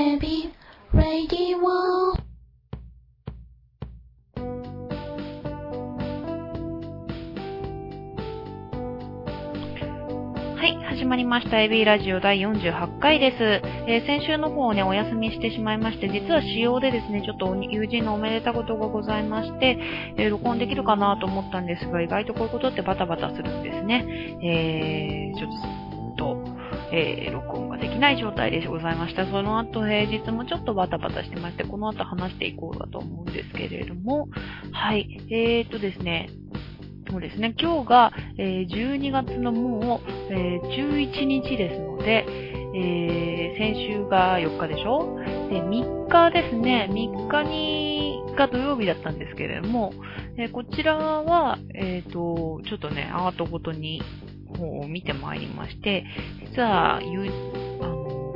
エビ Radio はい、始まりました。エビラジオ第48回です。えー先週の方をね、お休みしてしまいまして、実は仕様でですね、ちょっと友人のおめでたことがございまして、えー録音できるかなと思ったんですが、意外とこういうことってバタバタするんですね。えー、ちょっと、えー録音ができない状態でございました。その後、平日もちょっとバタバタしてまして、この後話していこうかと思うんですけれども、はい、えーとですね、そうですね、今日が、えー12月のもう、えー11日ですので、えー先週が4日でしょ？で、3日ですね、3日に、が土曜日だったんですけれども、えーこちらは、えっ、と、ちょっとね、アートごとに、方を見てまいりまして、実は、友、あの、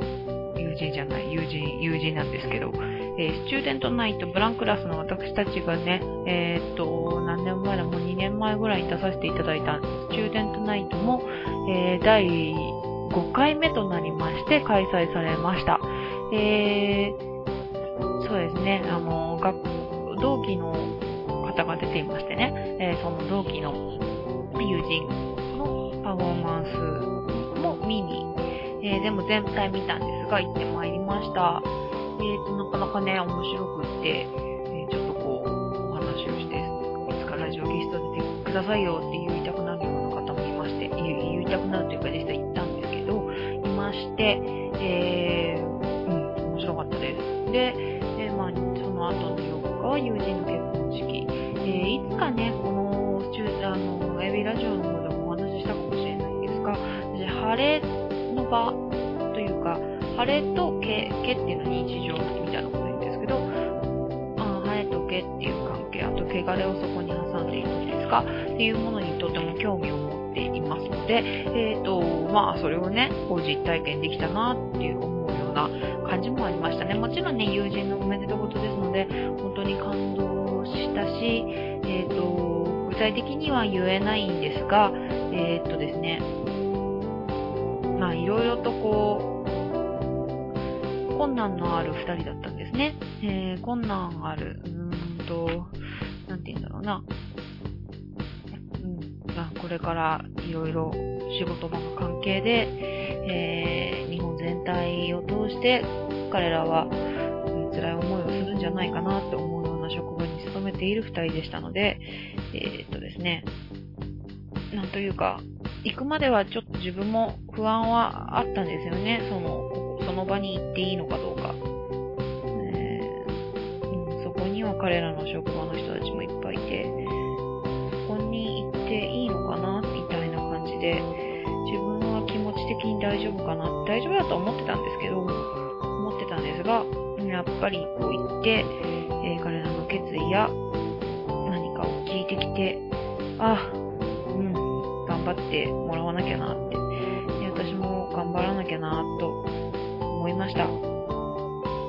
友人じゃない、友人、友人なんですけど、えースチューデントナイト、ブランクラスの私たちがね、えーっと、何年前だ、もう2年前ぐらいに出させていただいたスチューデントナイトも、えー第5回目となりまして開催されました。えーそうですね、あの、学同期の方が出ていましてね、えーその同期の友人パフォーマンスも見に、えーでも全体見たんですが、行ってまいりました。えーと、なかなかね、面白くって、えーちょっとこう、お話をして、いつかラジオゲスト出てくださいよって言いたくなるような方もいまして、言い言いたくなるというか実際行ったんですけど、いまして、えー、うん、面白かったです。で、えーまあ、その後の4日は友人の晴れと毛、毛っていうのは日常みたいなこと言うんですけど、あ晴れと毛っていう関係、あと汚れをそこに挟んでいるんですか？っていうものにとても興味を持っていますので、えっ、と、まあ、それをね、こう実体験できたなっていう思うような感じもありましたね。もちろんね、友人のおめでたことですので、本当に感動したし、えっ、と、具体的には言えないんですが、えっ、とですね、まあ、いろいろとこう、困難のある二人だったんですね。えー、困難ある、うーんと、なんて言うんだろうな。うん、まあ、これからいろいろ仕事場の関係で、えー、日本全体を通して彼らはうん辛い思いをするんじゃないかなって思うような職場に勤めている二人でしたので、えーっとですね、なんというか、行くまではちょっと自分も不安はあったんですよね。その、その場に行っていいのかどうか。えーうんそこには彼らの職場の人たちもいっぱいいて、そこに行っていいのかなみたいな感じで、自分は気持ち的に大丈夫かな大丈夫だと思ってたんですけど、思ってたんですが、やっぱりこう行って、えー彼らの決意や何かを聞いてきて、あ、うん、頑張ってもらわなきゃなって、私も頑張らなきゃなとました。と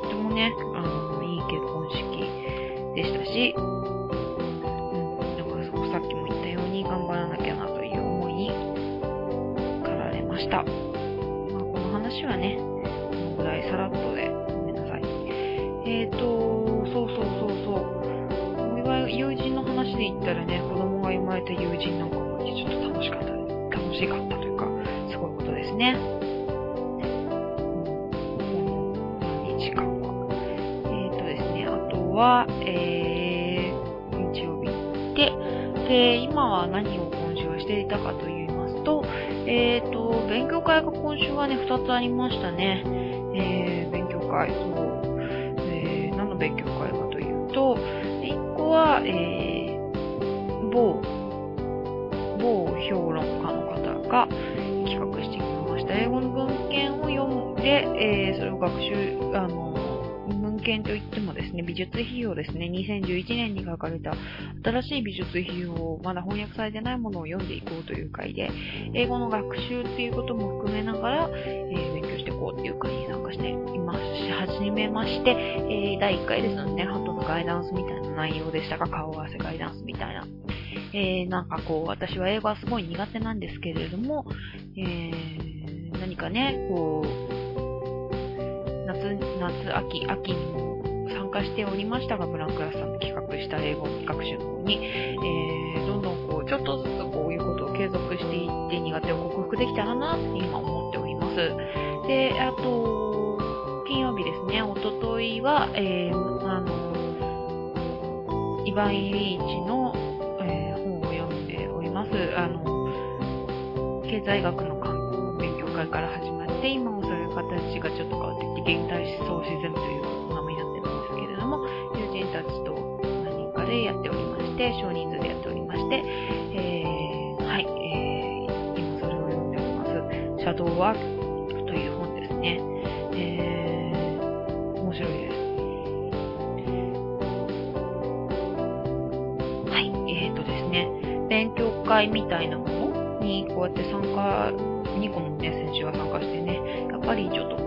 てもね、あの、いい結婚式でしたし、うん、なんかさっきも言ったように頑張らなきゃなという思いに駆られました。まあ、この話はね、このぐらいさらっとでごめんなさい。えーと、そうそうそうそう。お祝い、友人の話で言ったらね、子供が生まれた友人なんかもちょっと楽しかった、楽しかったというか、すごいことですね。は何を今週はしていたかと言いますと、えーと、勉強会が今週はね、2つありましたね。えー、勉強会、そう、えー、何の勉強会かというと、1個は、えー、某、某評論家の方が企画してきました。英語の文献を読んで、えー、それを学習、あの、文献といってもですね、美術費用ですね、2011年に書かれた新しい美術費用をまだ翻訳されてないものを読んでいこうという回で、英語の学習っていうことも含めながら、えー勉強していこうっていう会に参加していますし、始めまして、えー第1回ですのでね、ハトのガイダンスみたいな内容でしたが、顔合わせガイダンスみたいな。えーなんかこう、私は英語はすごい苦手なんですけれども、えー何かね、こう、夏夏、秋、秋にも参加しておりましたが、ブランクラスさんの企画した英語学習の方に、えー、どんどんこう、ちょっとずつこういうことを継続していって苦手を克服できたらなって今思っております。で、あと、金曜日ですね、おとといは、えー、あの、イヴァ・イリーチの、えー、本を読んでおります。あの、経済学の勉強会から始まって、今もそういう形がちょっと変わって、現代思想シズムという名前になってるんですけれども、友人たちと何人かでやっておりまして、少人数でやっておりまして、えー、はい、えー、今それを読んでおります。シャドウワークという本ですね。えー、面白いです。はい、えーとですね、勉強会みたいなものにこうやって参加、2個もね、先週は参加してね、やっぱりちょっと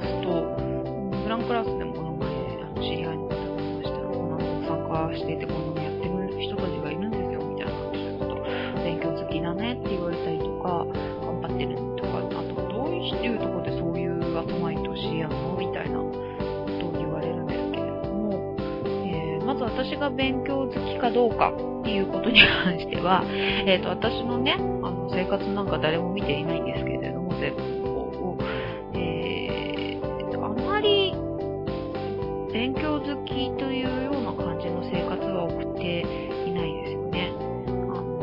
えー、言いますと、ブランクラスでもこの前、あの知り合いの方がいましたら、こんなの参加していて、このやってる人たちがいるんですよ、みたいな感じで、ちょっと勉強好きだねって言われたりとか、頑張ってるとか、あと、どういうところでそういう集まりとしやんのみたいなことを言われるんですけれども、えー、まず私が勉強好きかどうかっていうことに関しては、えっ、ー、と、私のね、あの、生活なんか誰も見ていないんですけれども、勉強好きというような感じの生活は送っていないですよね。あの、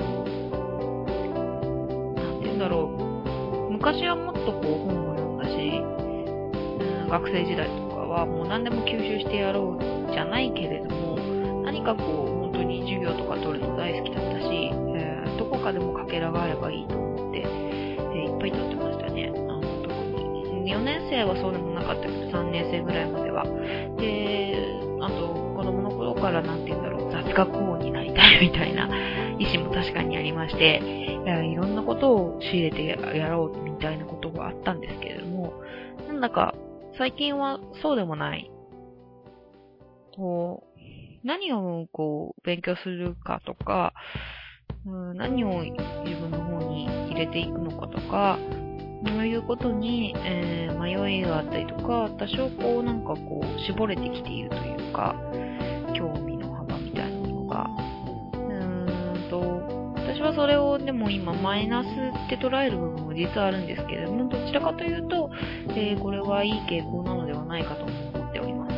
なんて言うんだろう。昔はもっとこう本を読んだし、うん、学生時代とかはもう何でも吸収してやろうじゃないけれども、何かこう、本当に授業とか取るの大好きだったし、えー、どこかでもかけらがあればいいと思って、えー、いっぱい取ってました。4年生はそうでもなかったけど、3年生ぐらいまでは。で、あと、子供の頃からなんて言うんだろう、雑学王になりたいみたいな意思も確かにありまして、いろんなことを仕入れてやろうみたいなことがあったんですけれども、なんだか最近はそうでもない。こう、何をこう勉強するかとか、うん、何を自分の方に入れていくのかとか、そういうことに、えー、迷いがあったりとか、多少こうなんかこう絞れてきているというか、興味の幅みたいなものが。うーんと、私はそれをでも今マイナスって捉える部分も実はあるんですけれども、どちらかというと、えー、これはいい傾向なのではないかと思っております。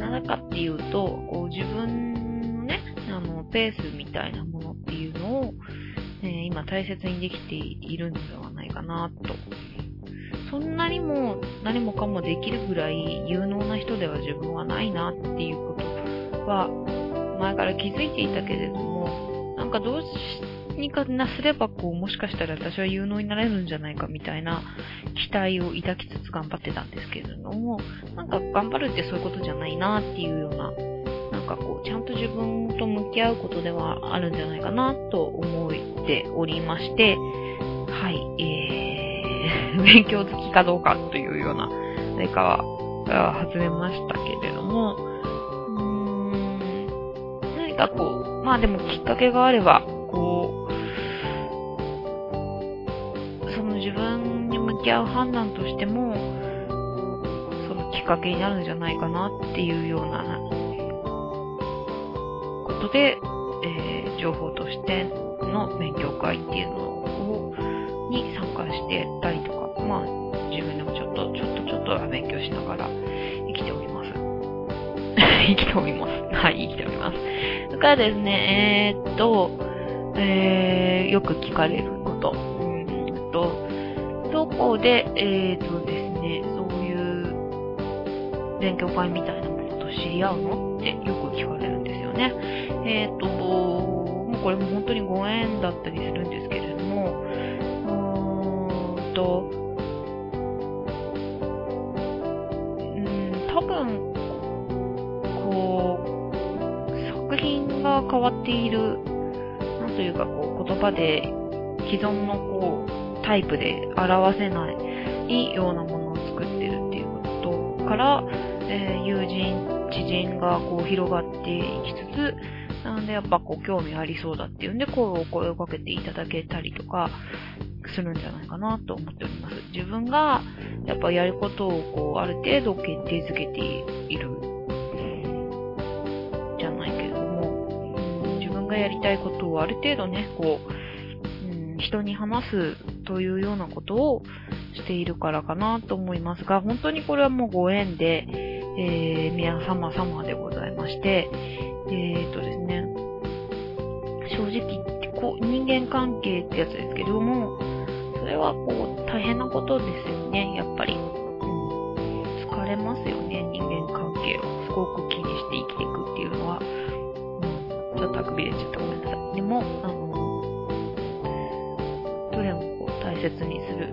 なぜかっていうと、こう自分のね、あの、ペースみたいなものっていうのを、えー、今大切にできているのではないかなと。そんなにも何もかもできるぐらい有能な人では自分はないなっていうことは前から気づいていたけれども、なんかどうにかなすればこうもしかしたら私は有能になれるんじゃないかみたいな期待を抱きつつ頑張ってたんですけれども、なんか頑張るってそういうことじゃないなっていうような、かこうちゃんと自分と向き合うことではあるんじゃないかなと思っておりまして、はい、えー、勉強好きかどうかというような何かは始めましたけれども、うーん、何かこう、まあでもきっかけがあれば、こう、その自分に向き合う判断としても、そのきっかけになるんじゃないかなっていうようなで、えー、情報としての勉強会っていうのを、に参加してたりとか、まあ、自分でもちょっと、ちょっとちょっとは勉強しながら生きております。生きております。はい、生きております。それからですね、えー、っと、えー、よく聞かれること。うんと、どこで、えー、っとですね、そういう勉強会みたいなものと知り合うのってよく聞かれるね。えっ、と、もうこれも本当にご縁だったりするんですけれども、うーんと、うん、多分、こう、作品が変わっている、なんというかこう、言葉で既存のこう、タイプで表せないようなものを作ってるっていうことから、えー、友人、知人がこう広がっていきつつ、なんでやっぱこう興味ありそうだっていうんで、こうお声をかけていただけたりとかするんじゃないかなと思っております。自分が、やっぱやることを、こう、ある程度決定づけている、じゃないけども、自分がやりたいことをある程度ね、こう、うん人に話すというようなことをしているからかなと思いますが、本当にこれはもうご縁で、えー、皆様様でございまして、えーとですね、正直こう、人間関係ってやつですけども、それはこう、大変なことですよね、やっぱり。うん、疲れますよね、人間関係をすごく気にして生きていくっていうのは。うん、ちょっとあくびれちゃったごめんなさい。でも、あの、どれもこう、大切にする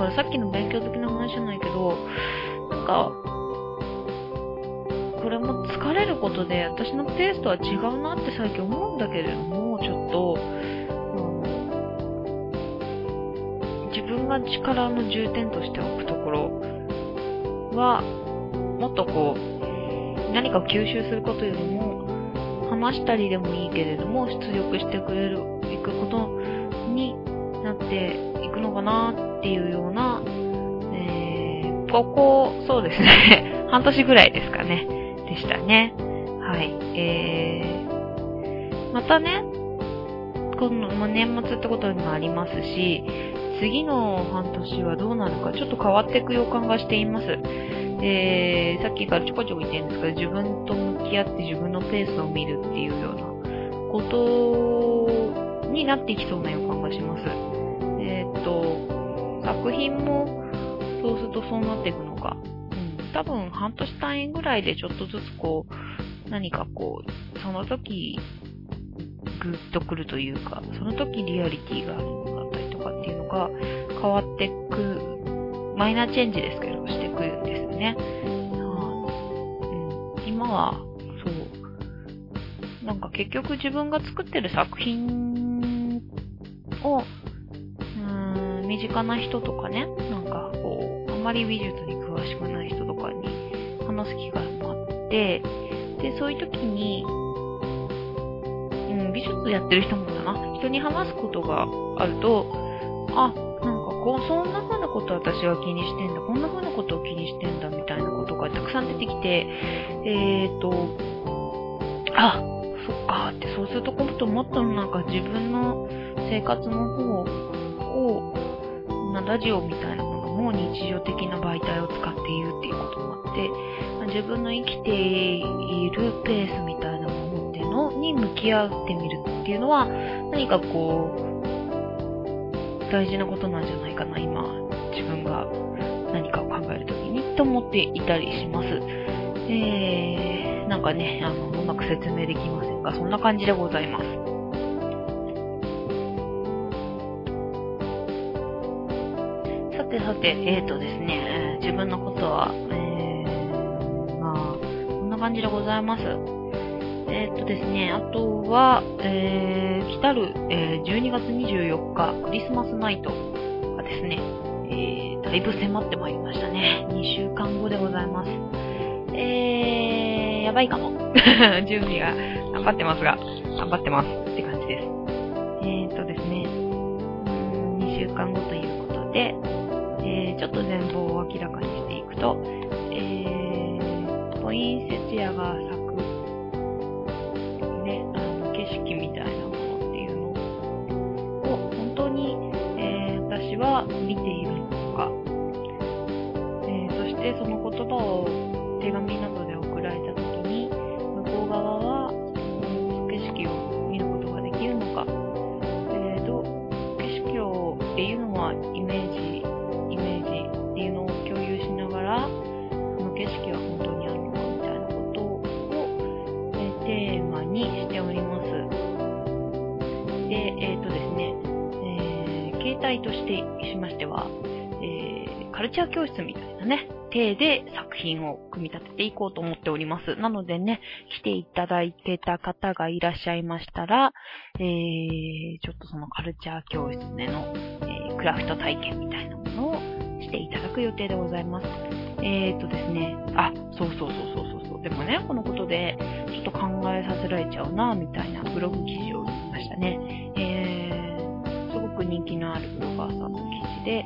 からさっきの勉強好きな話じゃないけど、なんか、これも疲れることで私のペースとは違うなって最近思うんだけれども、ちょっと、うん自分が力の重点としておくところは、もっとこう、何かを吸収することよりも、話したりでもいいけれども、出力してくれる、いくことていくのかなっていうような、えー、ここ、そうですね、半年ぐらいですかね、でしたね。はい。えー、またね、この、ま年末ってことにもありますし、次の半年はどうなるかちょっと変わっていく予感がしています。えー、さっきからちょこちょこ言ってるんですけど、自分と向き合って自分のペースを見るっていうようなことになっていきそうな予感がします。品もそうするとそうなっていくのか。うん、多分半年単位ぐらいでちょっとずつこう、何かこう、その時、グッとくるというか、その時リアリティがあるのだったりとかっていうのが変わってく、マイナーチェンジですけど、してくるんですよね。はいうん、今は、そう、なんか結局自分が作ってる作品を、身近な人とかね、なんかこう、あんまり美術に詳しくない人とかに話す機会もあって、で、そういう時に、うん、美術やってる人もだな、人に話すことがあると、あ、なんかこう、そんな風なこと私は気にしてんだ、こんな風なことを気にしてんだ、みたいなことがたくさん出てきて、えーと、あ、そっかって、そうすると今度もっとなんか自分の生活の方を、まあラジオみたいなものも日常的な媒体を使っているっていうこともあって、ま自分の生きているペースみたいなものっていうのに向き合ってみるっていうのは、何かこう、大事なことなんじゃないかな、今、自分が何かを考えるときに、と思っていたりします。えー、なんかね、あの、うまく説明できませんが、そんな感じでございます。さてさて、えーとですね、自分のことは、えー、まあ、こんな感じでございます。えーっとですね、あとは、えー、来たる、えー12月24日、クリスマスナイトがですね、えー、だいぶ迫ってまいりましたね。2週間後でございます。えー、やばいかも。準備が頑張ってますが、頑張ってます。インセチアが咲く。ね、あの、景色みたいなものっていうのを、本当に、えー私は見ているのか、えーそしてその言葉を手紙のルチャー教室みたいなね、体で作品を組み立てていこうと思っております。なのでね、来ていただいてた方がいらっしゃいましたら、えー、ちょっとそのカルチャー教室での、えークラフト体験みたいなものをしていただく予定でございます。えーとですね、あ、そうそうそうそうそうそう。でもね、このことでちょっと考えさせられちゃうな、みたいなブログ記事を見ましたね。えー、すごく人気のあるブロガーさんの記事で、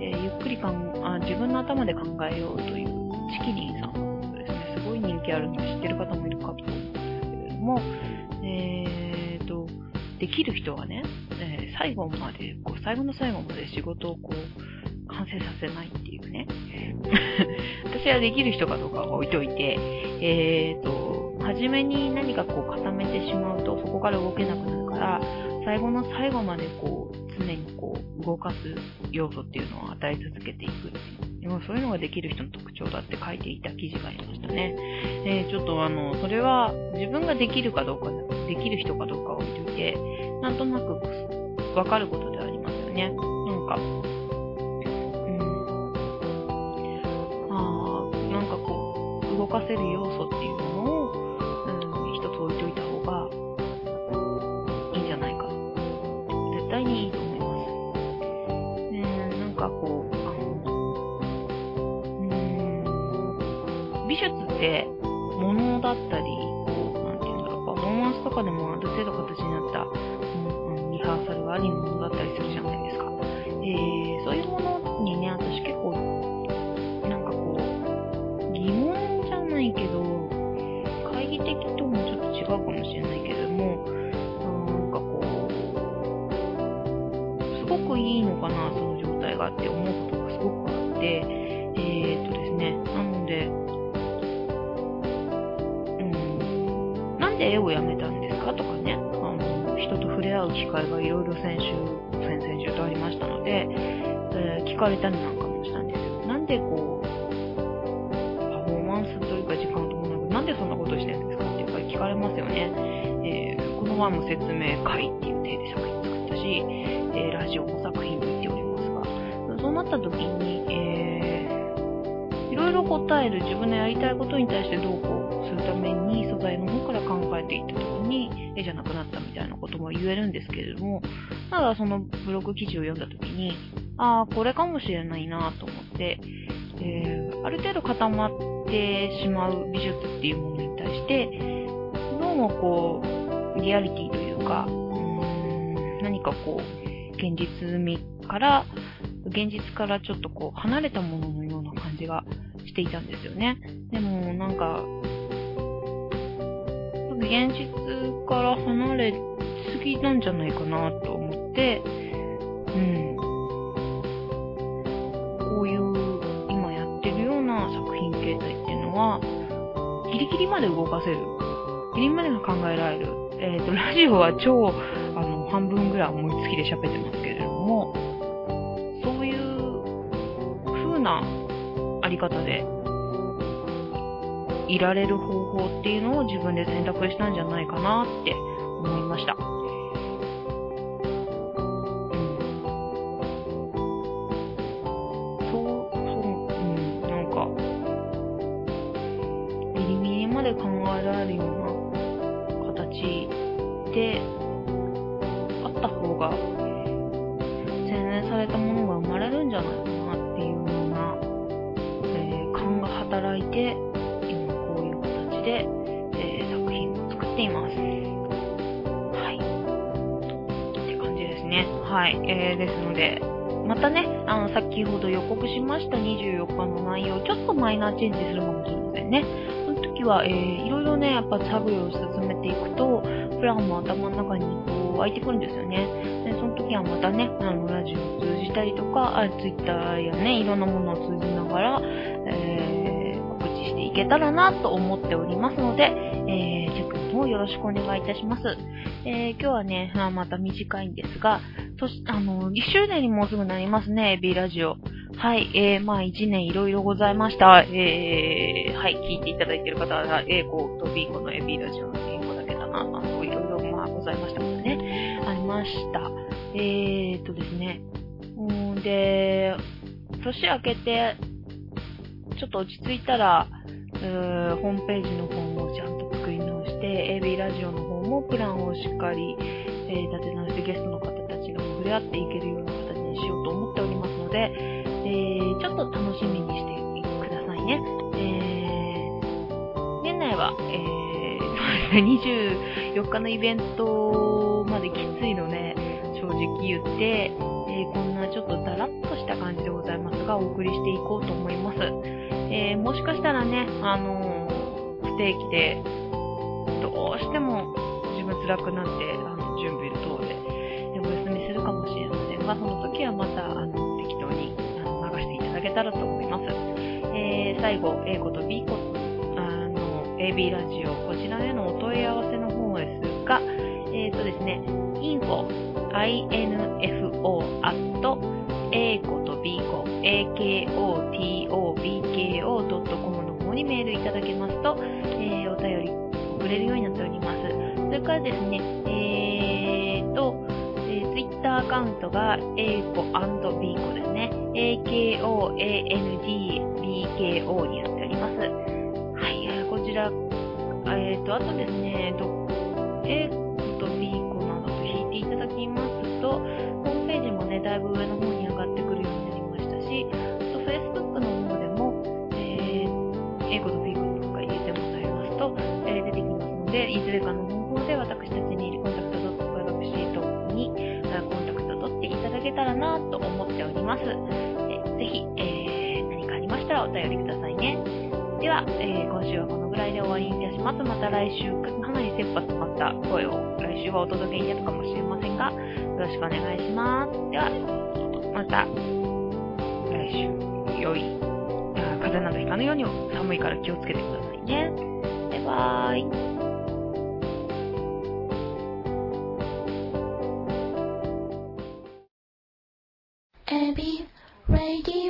えー、ゆっくりかんあ自分の頭で考えようというチキリンさんのことですね。すごい人気あるので知ってる方もいるかと思うんですけれども、えーと、できる人はね、えー、最後まで、こう、最後の最後まで仕事をこう、完成させないっていうね。私はできる人かどうかは置いといて、えーと、初めに何かこう固めてしまうと、そこから動けなくなるから、最後の最後までこう、常にこう、動かす要素っていうのを与え続けていくっていう。でもそういうのができる人の特徴だって書いていた記事がありましたね。えー、ちょっとあの、それは自分ができるかどうか、できる人かどうかを置いといて、なんとなくわかることではありますよね。なんか、うん。ああ、なんかこう、動かせる要素って美術って物だったり、こう、なんていうんだろう、パフォーマンスとかでもある程度形になったうん。リハーサルがありものだったりするじゃないですか。えー、そういうものにね、私結構、なんかこう、疑問じゃないけど、懐疑的ともちょっと違うかもしれないけど絵をやめたんですか？とかね、人と触れ合う機会がいろいろ先週、先々週とありましたので、えー、聞かれたりなんかもしたんですよ。なんでこう、パフォーマンスというか時間ともなく、なんでそんなことしてるんですかってやっぱり聞かれますよね。えー、この前も説明会っていう体で作品作ったし、えー、ラジオも作品も言っておりますが、そうなった時に、えー、いろいろ答える自分のやりたいことに対してどうこうじゃなくなったみたいなことも言えるんですけれども、ただそのブログ記事を読んだ時に、ああ、これかもしれないなと思って、えー、ある程度固まってしまう美術っていうものに対して、どうもこう、リアリティというか、うん何かこう、現実味から、現実からちょっとこう、離れたもののような感じがしていたんですよね。でも、なんか、現実から離れすぎなんじゃないかなと思って、うん。こういう今やってるような作品形態っていうのは、ギリギリまで動かせる。ギリまでが考えられる。えっ、ー、と、ラジオは超、あの、半分ぐらい思いつきで喋ってますけれども、そういう風なあり方でいられる方法っていうのを自分で選択したんじゃないかなって思いました。の、先ほど予告しました24日の内容、ちょっとマイナーチェンジするかもしれませんね。その時は、えー、いろいろね、やっぱ作業を進めていくと、プランも頭の中にこう湧いてくるんですよね。で、その時はまたね、あの、ラジオを通じたりとか、あ、ツイッターやね、いろんなものを通じながら、えー告知していけたらなと思っておりますので、えー、チェックの方よろしくお願いいたします。えー、今日はね、また短いんですが、あの、1周年にもうすぐなりますね、B ラジオ。はい、えー、まあ1年いろいろございました。えー、はい、聞いていただいている方は、A 子と B 子の B ラジオの英語だけだな、あ、そういろいろ、まあ、ございましたもんね。ありました。えーとですね。うんで、年明けて、ちょっと落ち着いたら、ホームページの方もちゃんと作り直して、AB ラジオの方もプランをしっかり、えー、立て直してゲストの方たちが触れ合っていけるような形にしようと思っておりますので、えー、ちょっと楽しみにしてくださいね。えー、年内は、えー、24日のイベントまできついので、正直言って、えー、こんなちょっとダラッとした感じでございますが、お送りしていこうと思います。えー、もしかしたらね、あのー、不定期で、どうしても自分辛くなって、ませんが、その時はまた、あの、適当にあの流していただけたらと思います。えー、最後、A 子と B 子、あの、AB ラジオ、こちらへのお問い合わせの方ですが、えっ、ー、とですね、info, info, at, A 子と B 子、akotobko.com の方にメールいただけますと、えー、お便り送れるようになっております。それからですね、えー、えー、Twitter アカウントが A 子 &B 子ですね。AKOANDBKO になっております。はい、こちら、えっーと、あとですね、と A 子と B 子などと引いていただきますと、ホームページもね、だいぶ上の方来週、かなり切羽詰まった声を来週はお届けになるかもしれませんが、よろしくお願いします。では、また来週、良い、風邪などひかぬように寒いから気をつけてくださいね。バイバーイ。Abby Radio